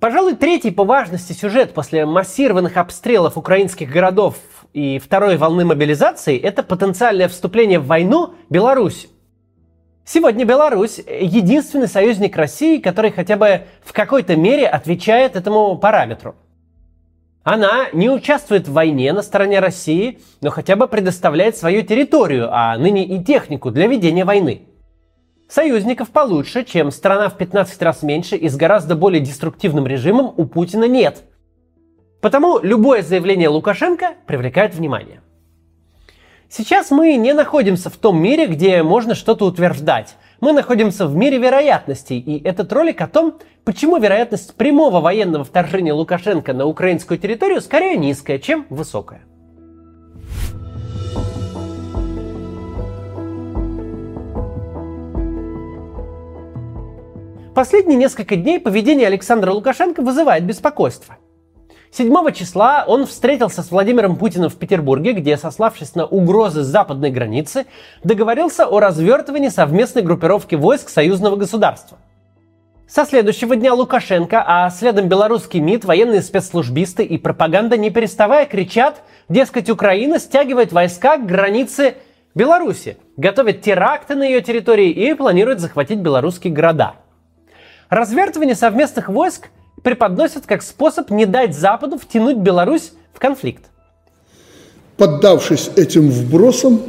Пожалуй, третий по важности сюжет после массированных обстрелов украинских городов и второй волны мобилизации – это потенциальное вступление в войну Беларусь. Сегодня Беларусь – единственный союзник России, который хотя бы в какой-то мере отвечает этому параметру. Она не участвует в войне на стороне России, но хотя бы предоставляет свою территорию, а ныне и технику для ведения войны – Союзников получше, чем страна в 15 раз меньше и с гораздо более деструктивным режимом у Путина нет. Потому любое заявление Лукашенко привлекает внимание. Сейчас мы не находимся в том мире, где можно что-то утверждать. Мы находимся в мире вероятностей, и этот ролик о том, почему вероятность прямого военного вторжения Лукашенко на украинскую территорию скорее низкая, чем высокая. Последние несколько дней поведение Александра Лукашенко вызывает беспокойство. 7 числа он встретился с Владимиром Путиным в Петербурге, где, сославшись на угрозы западной границы, договорился о развертывании совместной группировки войск союзного государства. Со следующего дня Лукашенко, а следом белорусский МИД, военные спецслужбисты и пропаганда не переставая кричат, дескать, Украина стягивает войска к границе Беларуси, готовит теракты на ее территории и планирует захватить белорусские города – Развертывание совместных войск преподносят как способ не дать Западу втянуть Беларусь в конфликт. Поддавшись этим вбросам,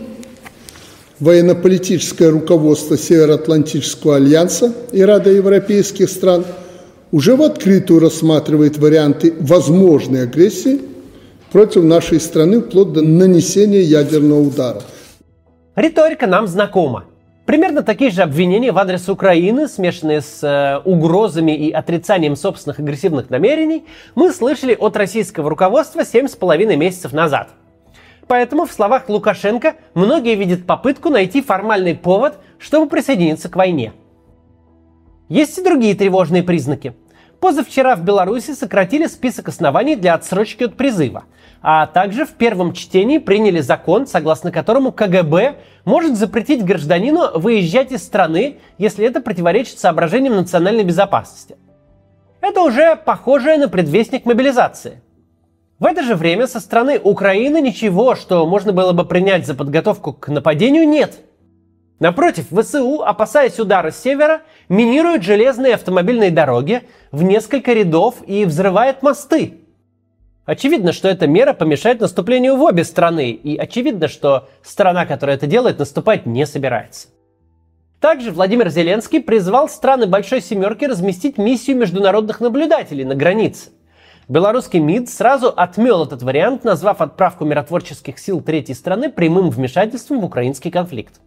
военно-политическое руководство Североатлантического альянса и Рада европейских стран уже в открытую рассматривает варианты возможной агрессии против нашей страны вплоть до нанесения ядерного удара. Риторика нам знакома. Примерно такие же обвинения в адрес Украины, смешанные с э, угрозами и отрицанием собственных агрессивных намерений, мы слышали от российского руководства 7,5 месяцев назад. Поэтому в словах Лукашенко многие видят попытку найти формальный повод, чтобы присоединиться к войне. Есть и другие тревожные признаки. Позавчера в Беларуси сократили список оснований для отсрочки от призыва – а также в первом чтении приняли закон, согласно которому КГБ может запретить гражданину выезжать из страны, если это противоречит соображениям национальной безопасности. Это уже похожее на предвестник мобилизации. В это же время со стороны Украины ничего, что можно было бы принять за подготовку к нападению, нет. Напротив, ВСУ, опасаясь удара с севера, минирует железные автомобильные дороги в несколько рядов и взрывает мосты – Очевидно, что эта мера помешает наступлению в обе страны, и очевидно, что страна, которая это делает, наступать не собирается. Также Владимир Зеленский призвал страны Большой Семерки разместить миссию международных наблюдателей на границе. Белорусский МИД сразу отмел этот вариант, назвав отправку миротворческих сил третьей страны прямым вмешательством в украинский конфликт.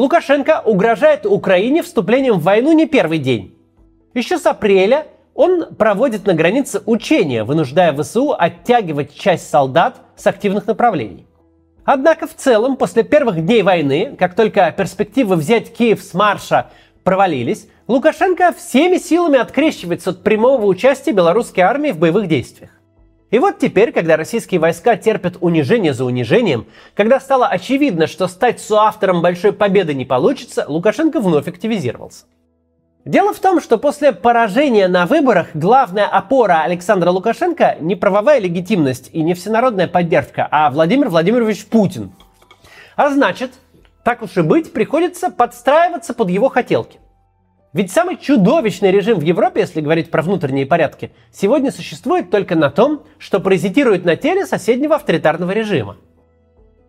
Лукашенко угрожает Украине вступлением в войну не первый день. Еще с апреля он проводит на границе учения, вынуждая ВСУ оттягивать часть солдат с активных направлений. Однако в целом, после первых дней войны, как только перспективы взять Киев с марша провалились, Лукашенко всеми силами открещивается от прямого участия белорусской армии в боевых действиях. И вот теперь, когда российские войска терпят унижение за унижением, когда стало очевидно, что стать соавтором большой победы не получится, Лукашенко вновь активизировался. Дело в том, что после поражения на выборах главная опора Александра Лукашенко не правовая легитимность и не всенародная поддержка, а Владимир Владимирович Путин. А значит, так уж и быть, приходится подстраиваться под его хотелки. Ведь самый чудовищный режим в Европе, если говорить про внутренние порядки, сегодня существует только на том, что паразитирует на теле соседнего авторитарного режима.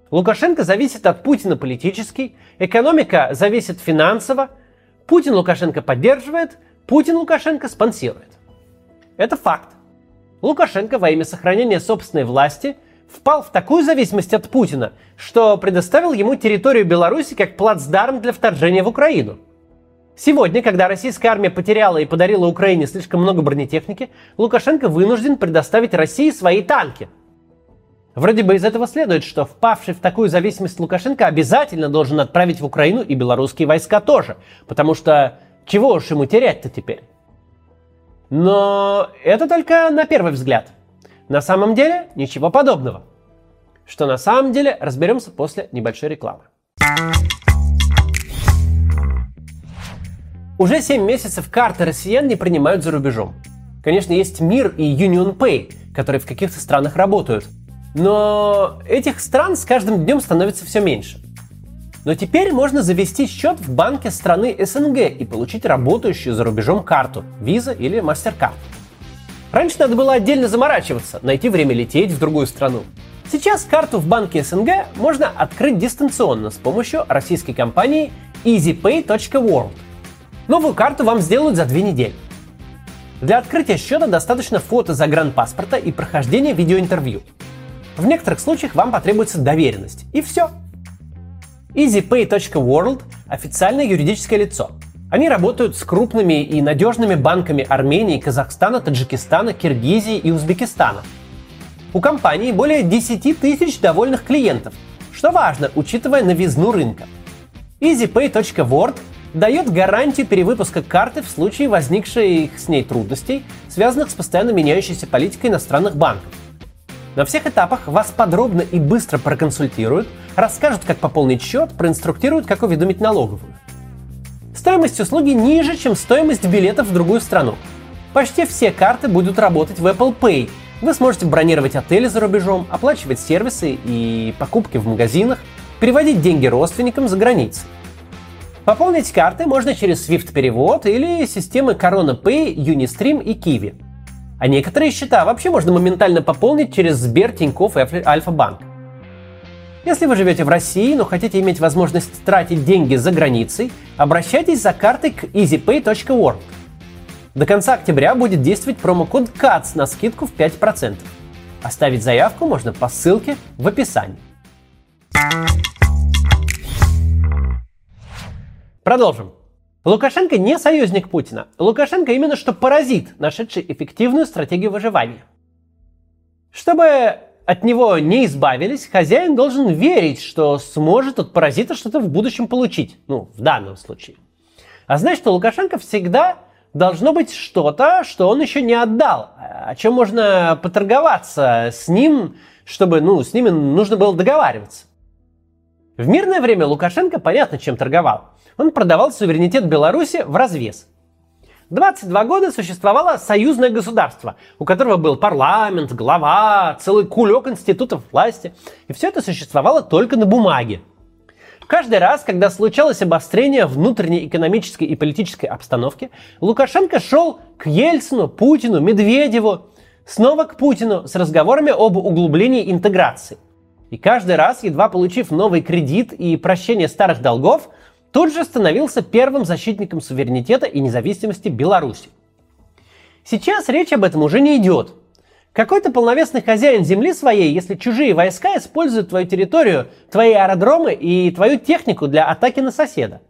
Лукашенко зависит от Путина политически, экономика зависит финансово, Путин Лукашенко поддерживает, Путин Лукашенко спонсирует. Это факт. Лукашенко во имя сохранения собственной власти впал в такую зависимость от Путина, что предоставил ему территорию Беларуси как плацдарм для вторжения в Украину – Сегодня, когда российская армия потеряла и подарила Украине слишком много бронетехники, Лукашенко вынужден предоставить России свои танки. Вроде бы из этого следует, что впавший в такую зависимость Лукашенко обязательно должен отправить в Украину и белорусские войска тоже, потому что чего уж ему терять-то теперь? Но это только на первый взгляд. На самом деле ничего подобного. Что на самом деле разберемся после небольшой рекламы. Уже 7 месяцев карты россиян не принимают за рубежом. Конечно, есть Мир и Union Pay, которые в каких-то странах работают. Но этих стран с каждым днем становится все меньше. Но теперь можно завести счет в банке страны СНГ и получить работающую за рубежом карту – Visa или MasterCard. Раньше надо было отдельно заморачиваться, найти время лететь в другую страну. Сейчас карту в банке СНГ можно открыть дистанционно с помощью российской компании easypay.world. Новую карту вам сделают за две недели. Для открытия счета достаточно фото загранпаспорта и прохождения видеоинтервью. В некоторых случаях вам потребуется доверенность. И все. EasyPay.world – официальное юридическое лицо. Они работают с крупными и надежными банками Армении, Казахстана, Таджикистана, Киргизии и Узбекистана. У компании более 10 тысяч довольных клиентов, что важно, учитывая новизну рынка. EasyPay.world дает гарантию перевыпуска карты в случае возникших с ней трудностей, связанных с постоянно меняющейся политикой иностранных банков. На всех этапах вас подробно и быстро проконсультируют, расскажут, как пополнить счет, проинструктируют, как уведомить налоговую. Стоимость услуги ниже, чем стоимость билетов в другую страну. Почти все карты будут работать в Apple Pay. Вы сможете бронировать отели за рубежом, оплачивать сервисы и покупки в магазинах, переводить деньги родственникам за границей. Пополнить карты можно через SWIFT-перевод или системы Corona Pay, Unistream и Kiwi. А некоторые счета вообще можно моментально пополнить через Сбер, Тинькофф и Альфа-банк. Если вы живете в России, но хотите иметь возможность тратить деньги за границей, обращайтесь за картой к easypay.org. До конца октября будет действовать промокод CATS на скидку в 5%. Оставить заявку можно по ссылке в описании. Продолжим. Лукашенко не союзник Путина. Лукашенко именно что паразит, нашедший эффективную стратегию выживания. Чтобы от него не избавились, хозяин должен верить, что сможет от паразита что-то в будущем получить. Ну, в данном случае. А значит, у Лукашенко всегда должно быть что-то, что он еще не отдал, о чем можно поторговаться с ним, чтобы, ну, с ними нужно было договариваться. В мирное время Лукашенко понятно, чем торговал он продавал суверенитет Беларуси в развес. 22 года существовало союзное государство, у которого был парламент, глава, целый кулек институтов власти. И все это существовало только на бумаге. Каждый раз, когда случалось обострение внутренней экономической и политической обстановки, Лукашенко шел к Ельцину, Путину, Медведеву, снова к Путину с разговорами об углублении интеграции. И каждый раз, едва получив новый кредит и прощение старых долгов, тут же становился первым защитником суверенитета и независимости Беларуси. Сейчас речь об этом уже не идет. Какой то полновесный хозяин земли своей, если чужие войска используют твою территорию, твои аэродромы и твою технику для атаки на соседа?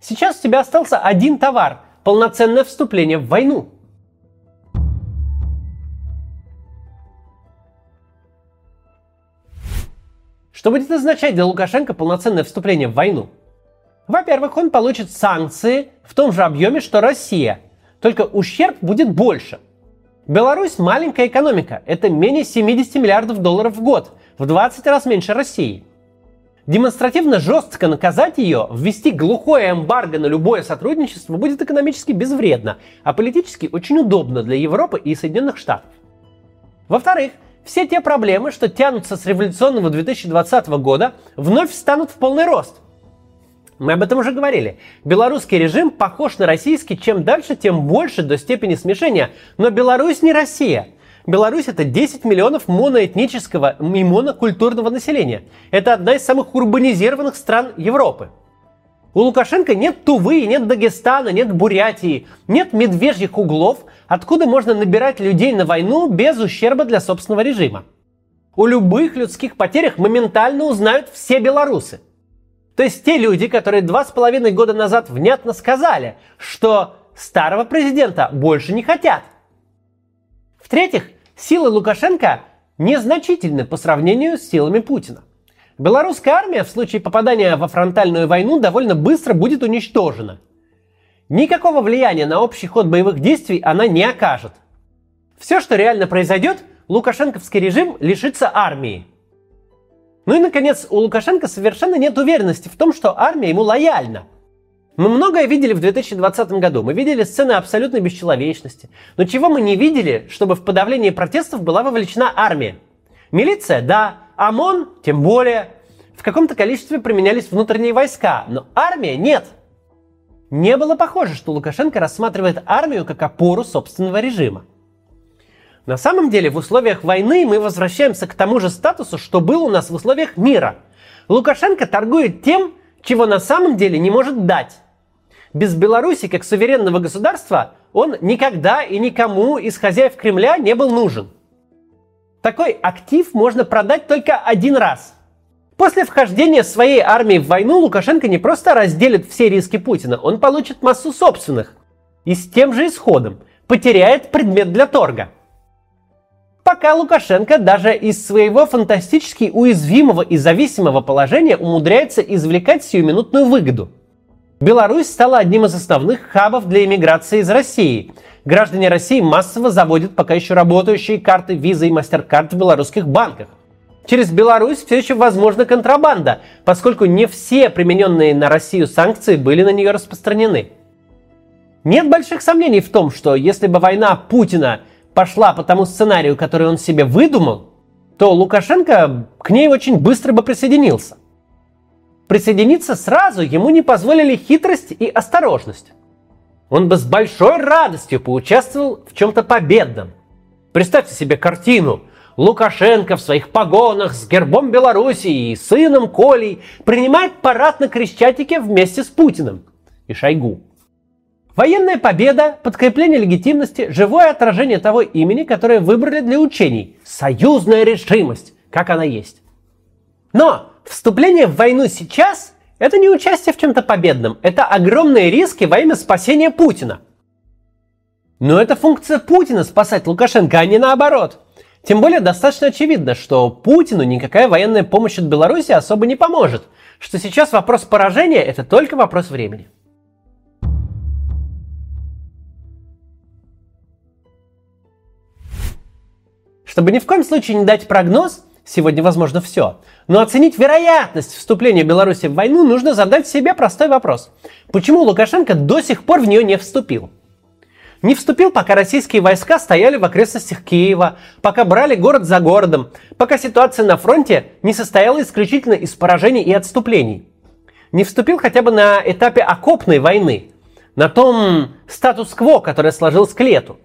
Сейчас у тебя остался один товар – полноценное вступление в войну. Что будет означать для Лукашенко полноценное вступление в войну? Во-первых, он получит санкции в том же объеме, что Россия. Только ущерб будет больше. Беларусь маленькая экономика. Это менее 70 миллиардов долларов в год. В 20 раз меньше России. Демонстративно жестко наказать ее, ввести глухое эмбарго на любое сотрудничество будет экономически безвредно, а политически очень удобно для Европы и Соединенных Штатов. Во-вторых, все те проблемы, что тянутся с революционного 2020 года, вновь встанут в полный рост – мы об этом уже говорили. Белорусский режим похож на российский, чем дальше, тем больше до степени смешения. Но Беларусь не Россия. Беларусь это 10 миллионов моноэтнического и монокультурного населения. Это одна из самых урбанизированных стран Европы. У Лукашенко нет Тувы, нет Дагестана, нет Бурятии, нет медвежьих углов, откуда можно набирать людей на войну без ущерба для собственного режима. У любых людских потерях моментально узнают все белорусы. То есть те люди, которые два с половиной года назад внятно сказали, что старого президента больше не хотят. В-третьих, силы Лукашенко незначительны по сравнению с силами Путина. Белорусская армия в случае попадания во фронтальную войну довольно быстро будет уничтожена. Никакого влияния на общий ход боевых действий она не окажет. Все, что реально произойдет, лукашенковский режим лишится армии – ну и, наконец, у Лукашенко совершенно нет уверенности в том, что армия ему лояльна. Мы многое видели в 2020 году. Мы видели сцены абсолютной бесчеловечности. Но чего мы не видели, чтобы в подавлении протестов была вовлечена армия? Милиция, да. ОМОН, тем более. В каком-то количестве применялись внутренние войска, но армия нет. Не было похоже, что Лукашенко рассматривает армию как опору собственного режима. На самом деле, в условиях войны мы возвращаемся к тому же статусу, что был у нас в условиях мира. Лукашенко торгует тем, чего на самом деле не может дать. Без Беларуси как суверенного государства он никогда и никому из хозяев Кремля не был нужен. Такой актив можно продать только один раз. После вхождения своей армии в войну Лукашенко не просто разделит все риски Путина, он получит массу собственных. И с тем же исходом потеряет предмет для торга. Пока Лукашенко даже из своего фантастически уязвимого и зависимого положения умудряется извлекать сиюминутную выгоду – Беларусь стала одним из основных хабов для иммиграции из России. Граждане России массово заводят пока еще работающие карты Visa и MasterCard в белорусских банках. Через Беларусь все еще возможна контрабанда, поскольку не все примененные на Россию санкции были на нее распространены. Нет больших сомнений в том, что если бы война Путина пошла по тому сценарию, который он себе выдумал, то Лукашенко к ней очень быстро бы присоединился. Присоединиться сразу ему не позволили хитрость и осторожность. Он бы с большой радостью поучаствовал в чем-то победном. Представьте себе картину. Лукашенко в своих погонах с гербом Белоруссии и сыном Колей принимает парад на Крещатике вместе с Путиным и Шойгу. Военная победа, подкрепление легитимности, живое отражение того имени, которое выбрали для учений. Союзная решимость, как она есть. Но Вступление в войну сейчас – это не участие в чем-то победном, это огромные риски во имя спасения Путина. Но это функция Путина спасать Лукашенко, а не наоборот. Тем более достаточно очевидно, что Путину никакая военная помощь от Беларуси особо не поможет, что сейчас вопрос поражения – это только вопрос времени. Чтобы ни в коем случае не дать прогноз, сегодня возможно все. Но оценить вероятность вступления Беларуси в войну нужно задать себе простой вопрос. Почему Лукашенко до сих пор в нее не вступил? Не вступил, пока российские войска стояли в окрестностях Киева, пока брали город за городом, пока ситуация на фронте не состояла исключительно из поражений и отступлений. Не вступил хотя бы на этапе окопной войны, на том статус-кво, который сложился к лету.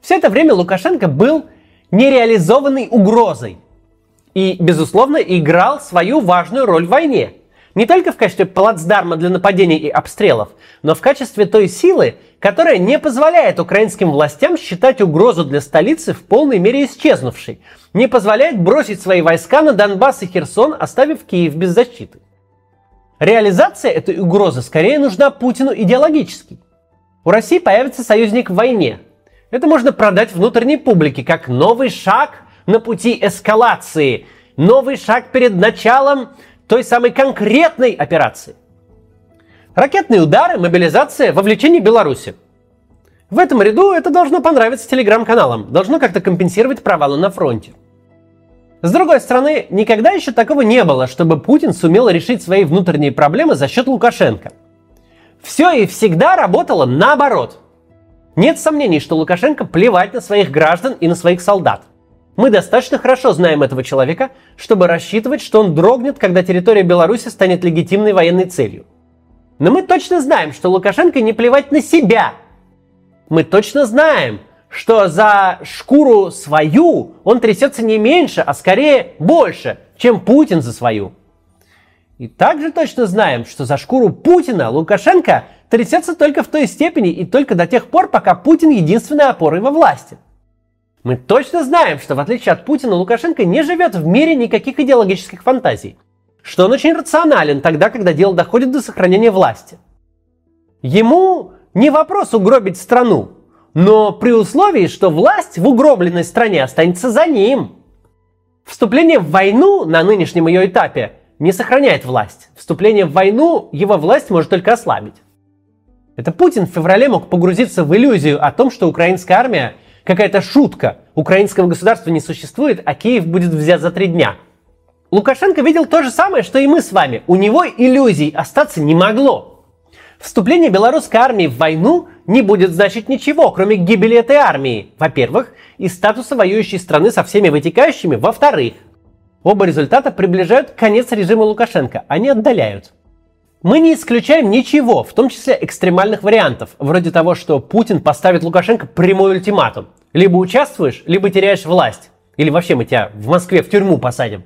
Все это время Лукашенко был нереализованной угрозой. И, безусловно, играл свою важную роль в войне. Не только в качестве плацдарма для нападений и обстрелов, но в качестве той силы, которая не позволяет украинским властям считать угрозу для столицы в полной мере исчезнувшей, не позволяет бросить свои войска на Донбасс и Херсон, оставив Киев без защиты. Реализация этой угрозы скорее нужна Путину идеологически. У России появится союзник в войне, это можно продать внутренней публике как новый шаг на пути эскалации, новый шаг перед началом той самой конкретной операции. Ракетные удары, мобилизация, вовлечение Беларуси. В этом ряду это должно понравиться телеграм-каналам, должно как-то компенсировать провалы на фронте. С другой стороны, никогда еще такого не было, чтобы Путин сумел решить свои внутренние проблемы за счет Лукашенко. Все и всегда работало наоборот. Нет сомнений, что Лукашенко плевать на своих граждан и на своих солдат. Мы достаточно хорошо знаем этого человека, чтобы рассчитывать, что он дрогнет, когда территория Беларуси станет легитимной военной целью. Но мы точно знаем, что Лукашенко не плевать на себя. Мы точно знаем, что за шкуру свою он трясется не меньше, а скорее больше, чем Путин за свою. И также точно знаем, что за шкуру Путина Лукашенко трясется только в той степени и только до тех пор, пока Путин единственная опора во власти. Мы точно знаем, что в отличие от Путина, Лукашенко не живет в мире никаких идеологических фантазий. Что он очень рационален тогда, когда дело доходит до сохранения власти. Ему не вопрос угробить страну, но при условии, что власть в угробленной стране останется за ним. Вступление в войну на нынешнем ее этапе не сохраняет власть. Вступление в войну его власть может только ослабить. Это Путин в феврале мог погрузиться в иллюзию о том, что украинская армия какая-то шутка. Украинского государства не существует, а Киев будет взят за три дня. Лукашенко видел то же самое, что и мы с вами. У него иллюзий остаться не могло. Вступление белорусской армии в войну не будет значить ничего, кроме гибели этой армии, во-первых, и статуса воюющей страны со всеми вытекающими, во-вторых. Оба результата приближают конец режима Лукашенко, они отдаляют. Мы не исключаем ничего, в том числе экстремальных вариантов, вроде того, что Путин поставит Лукашенко прямой ультиматум. Либо участвуешь, либо теряешь власть. Или вообще мы тебя в Москве в тюрьму посадим.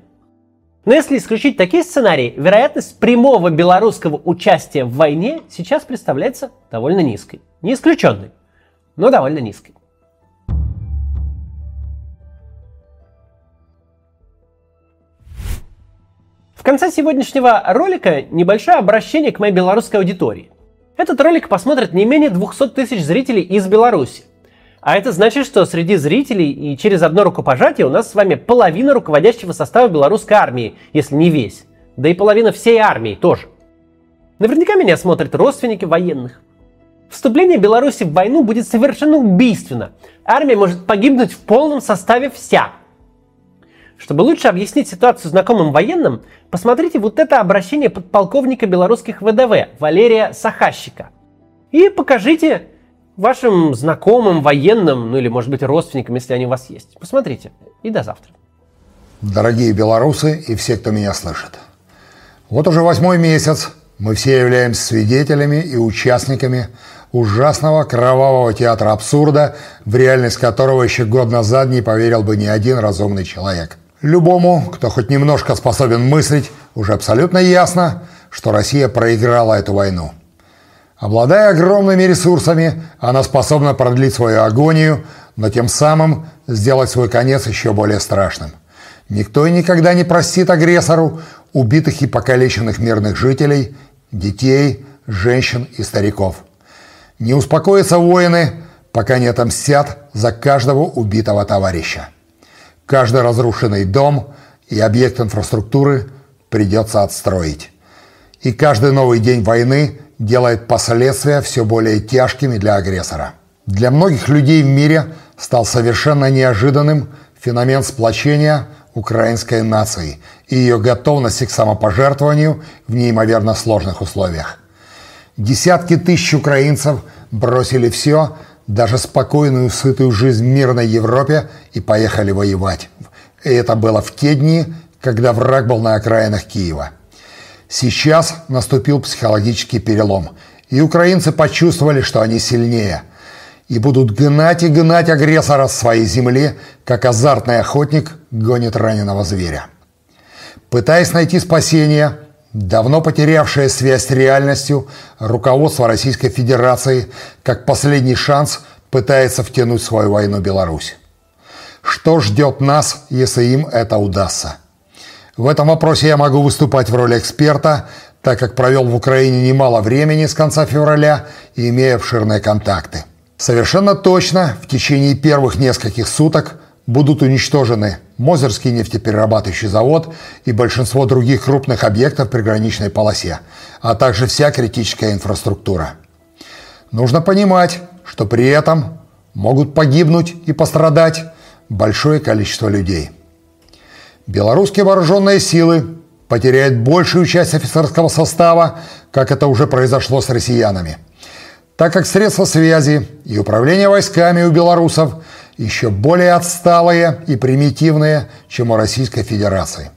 Но если исключить такие сценарии, вероятность прямого белорусского участия в войне сейчас представляется довольно низкой. Не исключенной, но довольно низкой. Конце сегодняшнего ролика небольшое обращение к моей белорусской аудитории. Этот ролик посмотрит не менее 200 тысяч зрителей из Беларуси. А это значит, что среди зрителей и через одно рукопожатие у нас с вами половина руководящего состава белорусской армии, если не весь. Да и половина всей армии тоже. Наверняка меня смотрят родственники военных. Вступление Беларуси в войну будет совершенно убийственно. Армия может погибнуть в полном составе вся. Чтобы лучше объяснить ситуацию знакомым военным, посмотрите вот это обращение подполковника белорусских ВДВ Валерия Сахащика. И покажите вашим знакомым, военным, ну или, может быть, родственникам, если они у вас есть. Посмотрите. И до завтра. Дорогие белорусы и все, кто меня слышит. Вот уже восьмой месяц мы все являемся свидетелями и участниками ужасного кровавого театра абсурда, в реальность которого еще год назад не поверил бы ни один разумный человек. Любому, кто хоть немножко способен мыслить, уже абсолютно ясно, что Россия проиграла эту войну – Обладая огромными ресурсами, она способна продлить свою агонию, но тем самым сделать свой конец еще более страшным. Никто и никогда не простит агрессору убитых и покалеченных мирных жителей, детей, женщин и стариков. Не успокоятся воины, пока не отомстят за каждого убитого товарища. Каждый разрушенный дом и объект инфраструктуры придется отстроить. И каждый новый день войны – делает последствия все более тяжкими для агрессора. Для многих людей в мире стал совершенно неожиданным феномен сплочения украинской нации и ее готовности к самопожертвованию в неимоверно сложных условиях. Десятки тысяч украинцев бросили все, даже спокойную, сытую жизнь мирной Европе и поехали воевать. И это было в те дни, когда враг был на окраинах Киева. Сейчас наступил психологический перелом, и украинцы почувствовали, что они сильнее, и будут гнать и гнать агрессора с своей земли, как азартный охотник гонит раненого зверя. Пытаясь найти спасение, давно потерявшее связь с реальностью, руководство Российской Федерации, как последний шанс, пытается втянуть в свою войну Беларусь. Что ждет нас, если им это удастся? В этом вопросе я могу выступать в роли эксперта, так как провел в Украине немало времени с конца февраля и имея обширные контакты. Совершенно точно в течение первых нескольких суток будут уничтожены Мозерский нефтеперерабатывающий завод и большинство других крупных объектов в приграничной полосе, а также вся критическая инфраструктура. Нужно понимать, что при этом могут погибнуть и пострадать большое количество людей. Белорусские вооруженные силы потеряют большую часть офицерского состава, как это уже произошло с россиянами. Так как средства связи и управления войсками у белорусов еще более отсталые и примитивные, чем у Российской Федерации.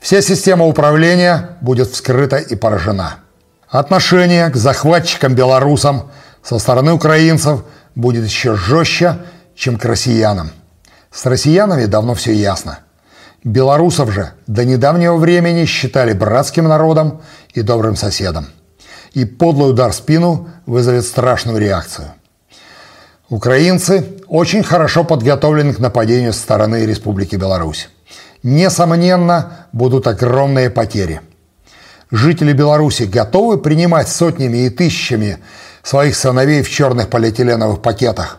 Вся система управления будет вскрыта и поражена. Отношение к захватчикам-белорусам со стороны украинцев будет еще жестче, чем к россиянам. С россиянами давно все ясно – Белорусов же до недавнего времени считали братским народом и добрым соседом. И подлый удар в спину вызовет страшную реакцию. Украинцы очень хорошо подготовлены к нападению со стороны Республики Беларусь. Несомненно, будут огромные потери. Жители Беларуси готовы принимать сотнями и тысячами своих сыновей в черных полиэтиленовых пакетах.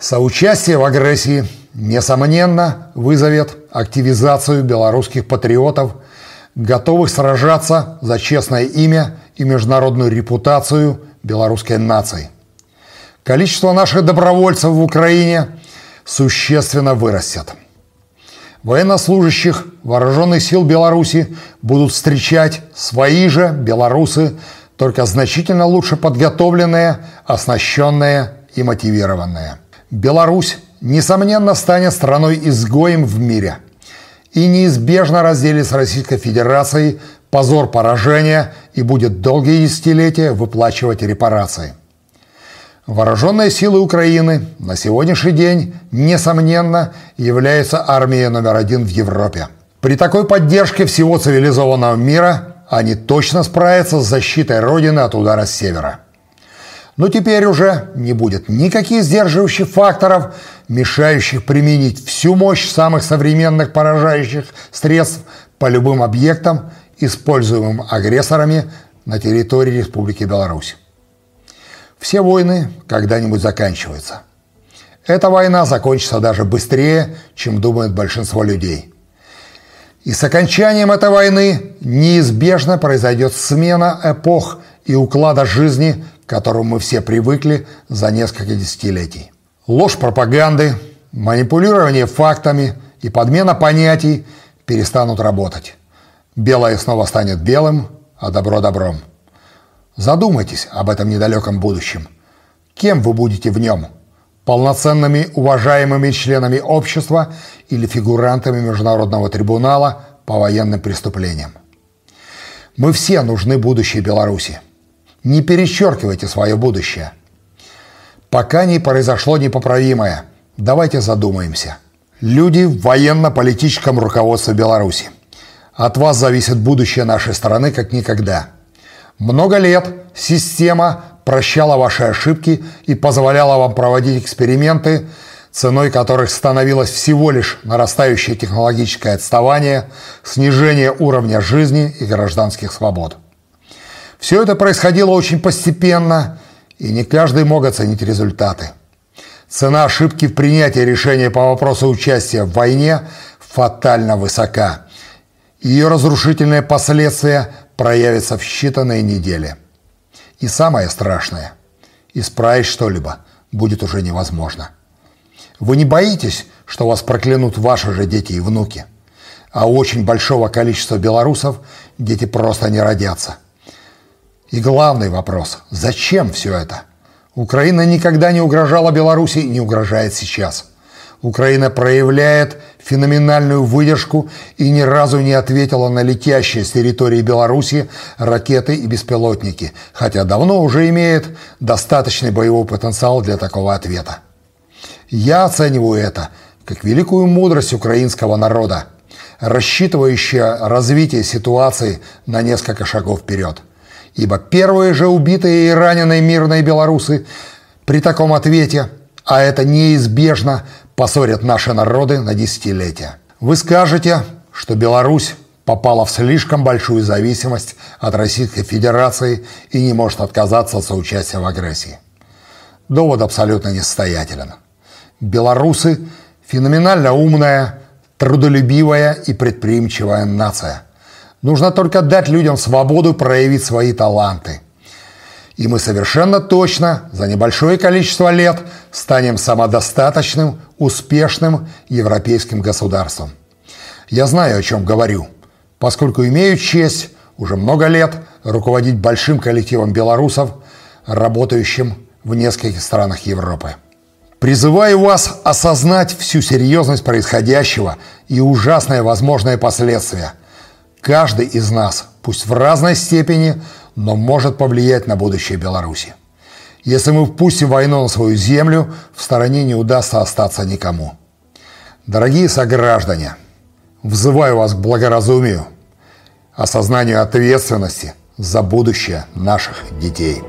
Соучастие в агрессии несомненно, вызовет активизацию белорусских патриотов, готовых сражаться за честное имя и международную репутацию белорусской нации. Количество наших добровольцев в Украине существенно вырастет. Военнослужащих вооруженных сил Беларуси будут встречать свои же белорусы только значительно лучше подготовленные, оснащенные и мотивированные. Беларусь, несомненно, станет страной-изгоем в мире и неизбежно разделит с Российской Федерацией позор поражения и будет долгие десятилетия выплачивать репарации. Вооруженные силы Украины на сегодняшний день, несомненно, являются армией номер один в Европе. При такой поддержке всего цивилизованного мира они точно справятся с защитой Родины от удара с севера. Но теперь уже не будет никаких сдерживающих факторов, мешающих применить всю мощь самых современных поражающих средств по любым объектам, используемым агрессорами на территории Республики Беларусь. Все войны когда-нибудь заканчиваются. Эта война закончится даже быстрее, чем думает большинство людей – и с окончанием этой войны неизбежно произойдет смена эпох и уклада жизни, к которому мы все привыкли за несколько десятилетий. Ложь пропаганды, манипулирование фактами и подмена понятий перестанут работать. Белое снова станет белым, а добро добром. Задумайтесь об этом недалеком будущем. Кем вы будете в нем? полноценными уважаемыми членами общества или фигурантами Международного трибунала по военным преступлениям. Мы все нужны будущей Беларуси. Не перечеркивайте свое будущее. Пока не произошло непоправимое, давайте задумаемся. Люди в военно-политическом руководстве Беларуси. От вас зависит будущее нашей страны как никогда. Много лет система прощала ваши ошибки и позволяла вам проводить эксперименты, ценой которых становилось всего лишь нарастающее технологическое отставание, снижение уровня жизни и гражданских свобод. Все это происходило очень постепенно, и не каждый мог оценить результаты. Цена ошибки в принятии решения по вопросу участия в войне фатально высока. Ее разрушительные последствия проявятся в считанные недели – и самое страшное – исправить что-либо будет уже невозможно. Вы не боитесь, что вас проклянут ваши же дети и внуки? А у очень большого количества белорусов дети просто не родятся. И главный вопрос – зачем все это? Украина никогда не угрожала Беларуси и не угрожает сейчас – Украина проявляет феноменальную выдержку и ни разу не ответила на летящие с территории Беларуси ракеты и беспилотники, хотя давно уже имеет достаточный боевой потенциал для такого ответа. Я оцениваю это как великую мудрость украинского народа, рассчитывающая развитие ситуации на несколько шагов вперед. Ибо первые же убитые и раненые мирные белорусы при таком ответе, а это неизбежно, поссорят наши народы на десятилетия. Вы скажете, что Беларусь попала в слишком большую зависимость от Российской Федерации и не может отказаться от соучастия в агрессии. Довод абсолютно несостоятелен. Белорусы – феноменально умная, трудолюбивая и предприимчивая нация. Нужно только дать людям свободу проявить свои таланты – и мы совершенно точно за небольшое количество лет станем самодостаточным, успешным европейским государством. Я знаю, о чем говорю, поскольку имею честь уже много лет руководить большим коллективом белорусов, работающим в нескольких странах Европы. Призываю вас осознать всю серьезность происходящего и ужасные возможные последствия. Каждый из нас, пусть в разной степени, но может повлиять на будущее Беларуси. Если мы впустим войну на свою землю, в стороне не удастся остаться никому. Дорогие сограждане, взываю вас к благоразумию, осознанию ответственности за будущее наших детей.